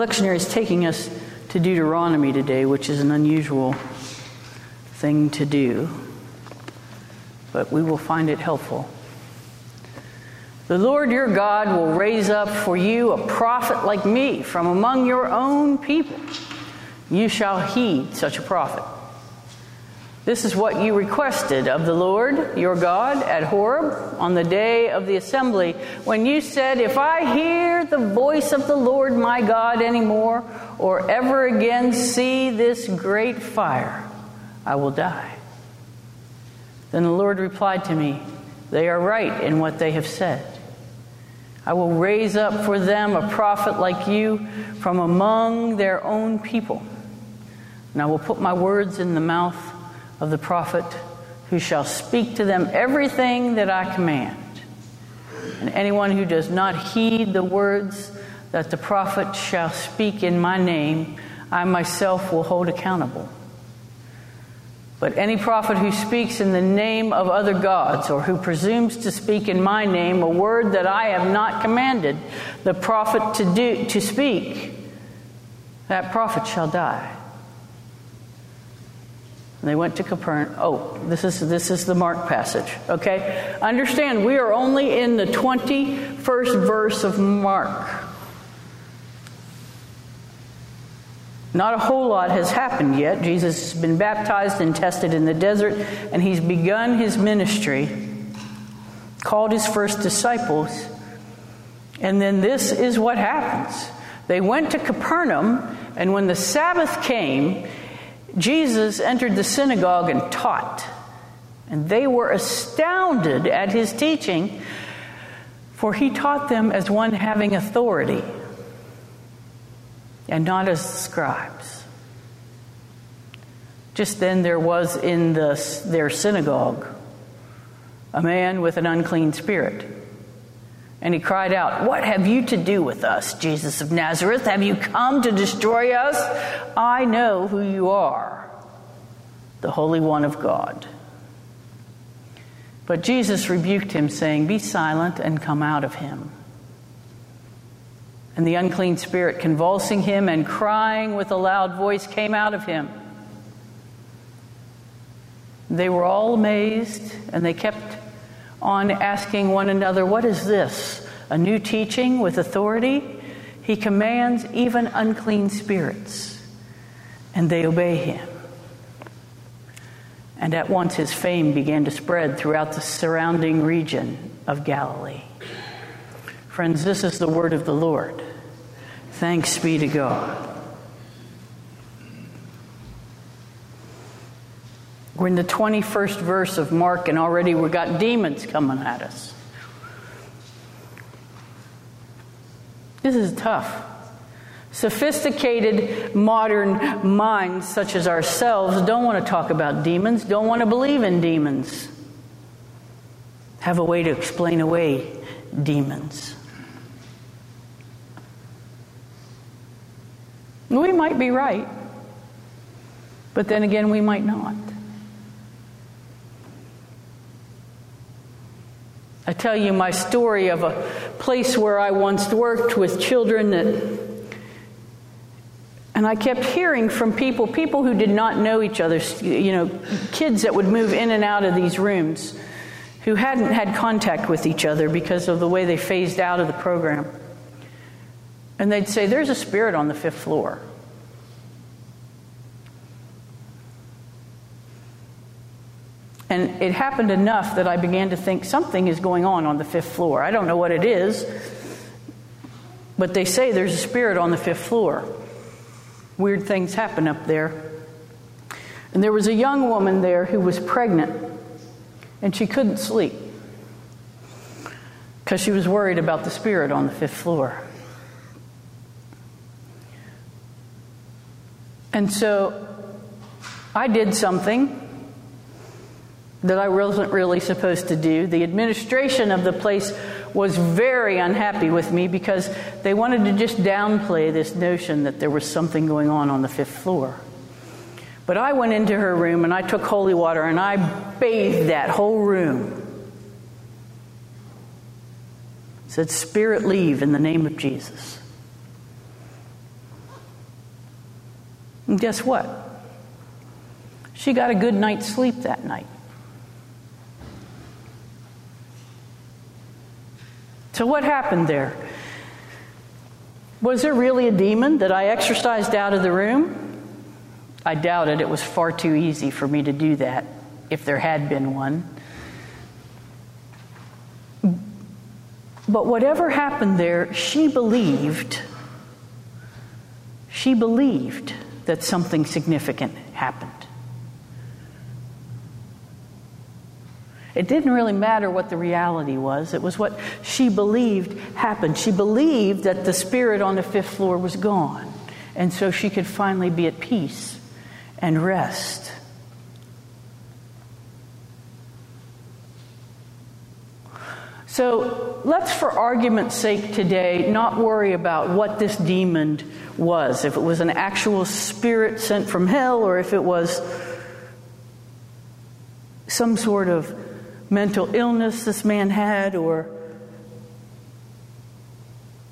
lectionary is taking us to Deuteronomy today, which is an unusual thing to do, but we will find it helpful. The Lord your God will raise up for you a prophet like me from among your own people. You shall heed such a prophet. This is what you requested of the Lord your God at Horeb on the day of the assembly, when you said, If I hear the voice of the Lord my God anymore, or ever again see this great fire, I will die. Then the Lord replied to me, They are right in what they have said. I will raise up for them a prophet like you from among their own people. And I will put my words in the mouth of the prophet who shall speak to them everything that I command. And anyone who does not heed the words that the prophet shall speak in my name, I myself will hold accountable. But any prophet who speaks in the name of other gods, or who presumes to speak in my name a word that I have not commanded the prophet to do to speak, that prophet shall die. And they went to Capernaum. Oh, this is this is the Mark passage. Okay, understand we are only in the twenty first verse of Mark. Not a whole lot has happened yet. Jesus has been baptized and tested in the desert, and he's begun his ministry, called his first disciples, and then this is what happens. They went to Capernaum, and when the Sabbath came, Jesus entered the synagogue and taught. And they were astounded at his teaching, for he taught them as one having authority and not as scribes. Just then there was in the, their synagogue a man with an unclean spirit. And he cried out, What have you to do with us, Jesus of Nazareth? Have you come to destroy us? I know who you are, the Holy One of God. But Jesus rebuked him, saying, Be silent and come out of him. And the unclean spirit, convulsing him and crying with a loud voice, came out of him. They were all amazed, and they kept on asking one another, What is this? A new teaching with authority? He commands even unclean spirits, and they obey him. And at once his fame began to spread throughout the surrounding region of Galilee. Friends, this is the word of the Lord. Thanks be to God. We're in the 21st verse of Mark, and already we've got demons coming at us. This is tough. Sophisticated modern minds, such as ourselves, don't want to talk about demons, don't want to believe in demons, have a way to explain away demons. We might be right, but then again, we might not. I tell you my story of a place where I once worked with children that and I kept hearing from people, people who did not know each other, you know, kids that would move in and out of these rooms who hadn't had contact with each other because of the way they phased out of the program. And they'd say, There's a spirit on the fifth floor. And it happened enough that I began to think something is going on on the fifth floor. I don't know what it is, but they say there's a spirit on the fifth floor. Weird things happen up there. And there was a young woman there who was pregnant, and she couldn't sleep because she was worried about the spirit on the fifth floor. And so I did something that I wasn't really supposed to do. The administration of the place was very unhappy with me because they wanted to just downplay this notion that there was something going on on the fifth floor. But I went into her room and I took holy water and I bathed that whole room. Said, Spirit, leave in the name of Jesus. And guess what? She got a good night's sleep that night. So, what happened there? Was there really a demon that I exorcised out of the room? I doubt it. It was far too easy for me to do that if there had been one. But whatever happened there, she believed, she believed that something significant happened. It didn't really matter what the reality was, it was what she believed happened. She believed that the spirit on the fifth floor was gone, and so she could finally be at peace and rest. So let's, for argument's sake today, not worry about what this demon was. If it was an actual spirit sent from hell, or if it was some sort of mental illness this man had, or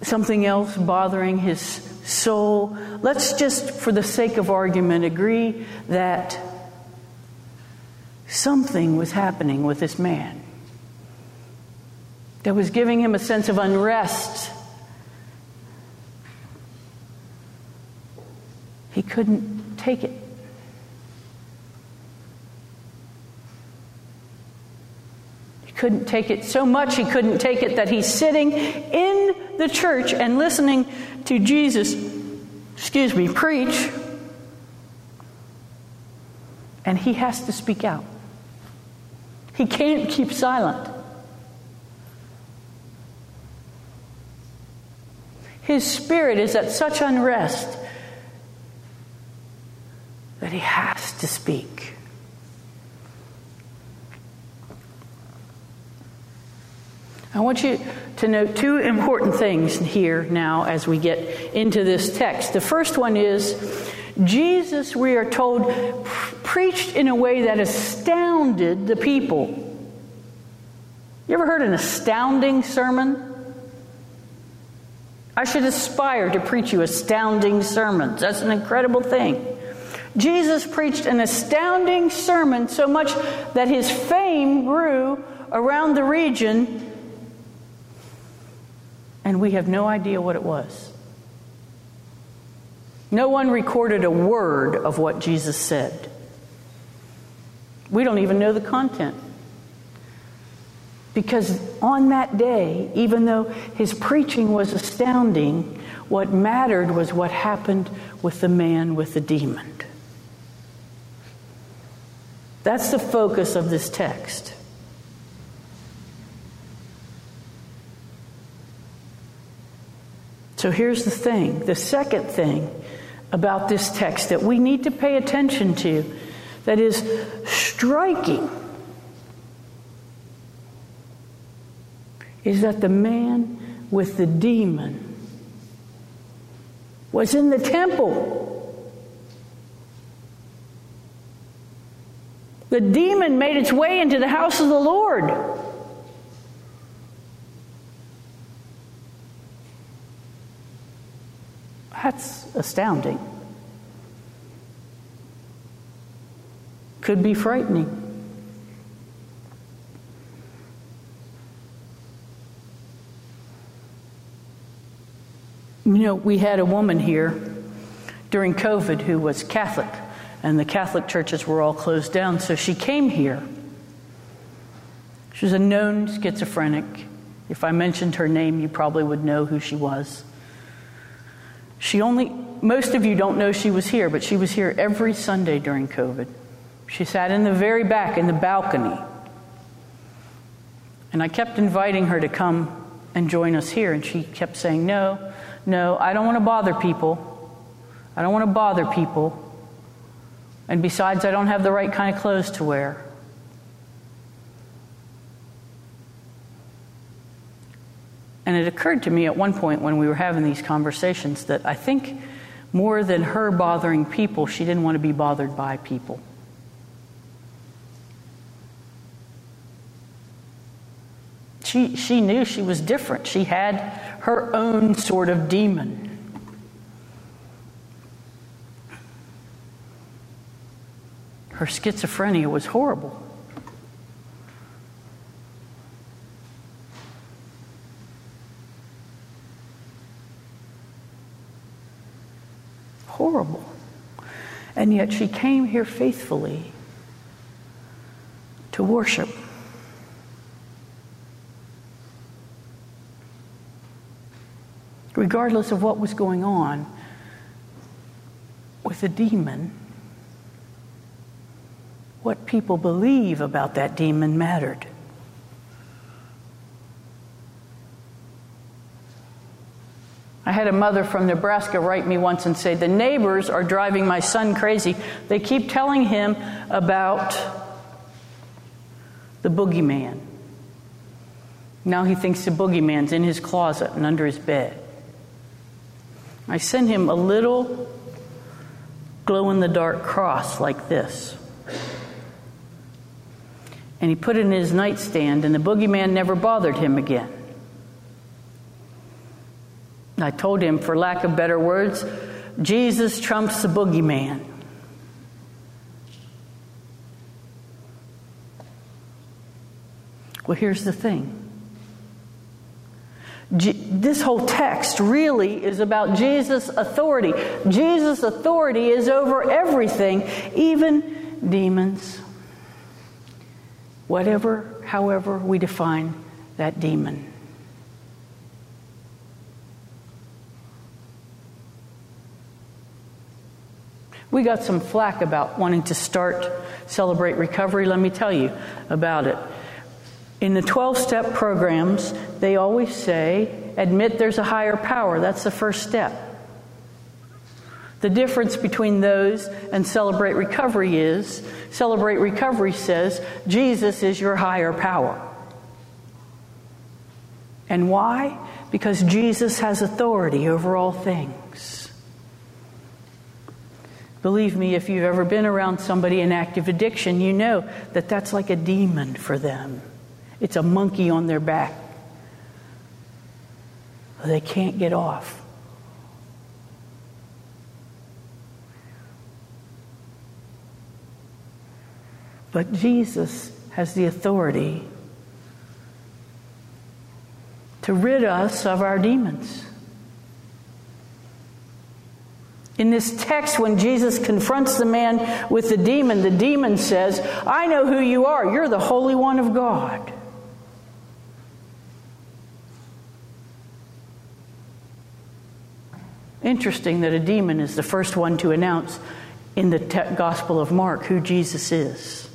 something else bothering his soul. Let's just, for the sake of argument, agree that something was happening with this man that was giving him a sense of unrest. He couldn't take it. Couldn't take it so much, he couldn't take it that he's sitting in the church and listening to Jesus, excuse me, preach, and he has to speak out. He can't keep silent. His spirit is at such unrest that he has to speak. I want you to note two important things here now as we get into this text. The first one is Jesus, we are told, preached in a way that astounded the people. You ever heard an astounding sermon? I should aspire to preach you astounding sermons. That's an incredible thing. Jesus preached an astounding sermon so much that his fame grew around the region, and we have no idea what it was. No one recorded a word of what Jesus said. We don't even know the content. Because on that day, even though his preaching was astounding, what mattered was what happened with the man with the demon. That's the focus of this text. So here's the thing the second thing about this text that we need to pay attention to that is striking is that the man with the demon was in the temple. The demon made its way into the house of the Lord. That's astounding. Could be frightening. You know, we had a woman here during COVID who was Catholic, and the Catholic churches were all closed down, so she came here. She was a known schizophrenic. If I mentioned her name, you probably would know who she was. She only, most of you don't know she was here, but she was here every Sunday during COVID. She sat in the very back in the balcony. And I kept inviting her to come and join us here, and she kept saying, No, no, I don't want to bother people. I don't want to bother people. And besides, I don't have the right kind of clothes to wear. And it occurred to me at one point when we were having these conversations that I think More than her bothering people, she didn't want to be bothered by people. She, she knew she was different. She had her own sort of demon. Her schizophrenia was horrible. Horrible. And yet she came here faithfully to worship. Regardless of what was going on with the demon, what people believe about that demon mattered. I had a mother from Nebraska write me once and say, The neighbors are driving my son crazy. They keep telling him about the boogeyman. Now he thinks the boogeyman's in his closet and under his bed. I sent him a little glow in the dark cross like this and he put it in his nightstand, and the boogeyman never bothered him again. I told him, for lack of better words, Jesus trumps the boogeyman. Well, here's the thing. this whole text really is about Jesus' authority. Jesus' authority is over everything, even demons whatever, however we define that demon. We got some flack about wanting to start Celebrate Recovery. Let me tell you about it. In the 12 step programs, they always say, admit there's a higher power. That's the first step. The difference between those and Celebrate Recovery is Celebrate Recovery says Jesus is your higher power. And why? Because Jesus has authority over all things. Believe me, if you've ever been around somebody in active addiction, you know that that's like a demon for them. It's a monkey on their back. They can't get off. But Jesus has the authority to rid us of our demons. In this text, when Jesus confronts the man with the demon, the demon says, I know who you are. You're the Holy One of God. Interesting that a demon is the first one to announce in the te- Gospel of Mark who Jesus is.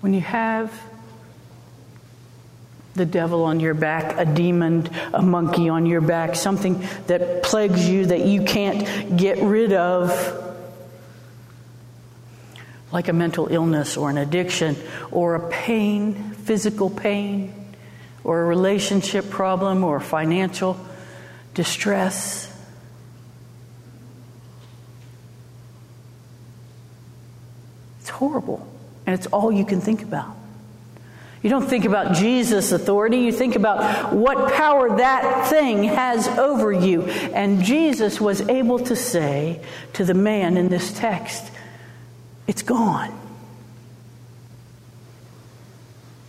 When you have the devil on your back, a demon, a monkey on your back, something that plagues you that you can't get rid of, like a mental illness or an addiction or a pain, physical pain, or a relationship problem or financial distress. It's horrible. And it's all you can think about. You don't think about Jesus' authority, you think about what power that thing has over you. And Jesus was able to say to the man in this text, It's gone.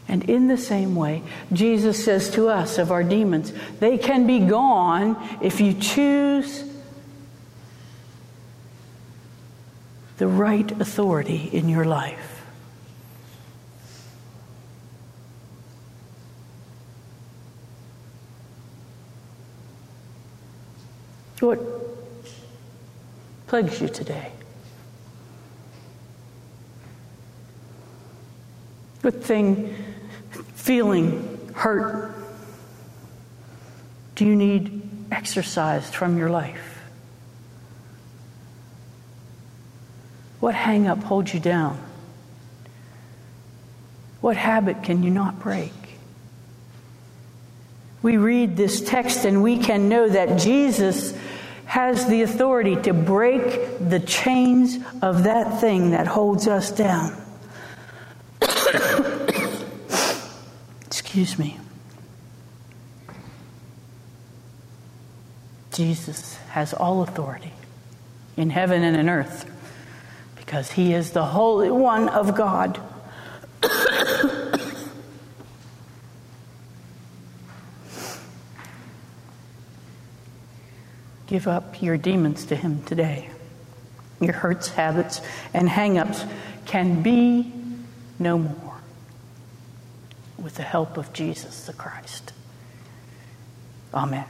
And in the same way, Jesus says to us of our demons, they can be gone if you choose the right authority in your life. What plagues you today? What thing, feeling, hurt, do you need exorcised from your life? What hang up holds you down? What habit can you not break? We read this text and we can know that Jesus has the authority to break the chains of that thing that holds us down. Excuse me. Jesus has all authority in heaven and in earth because he is the Holy One of God. Give up your demons to him today. Your hurts, habits, and hang ups can be no more with the help of Jesus the Christ. Amen.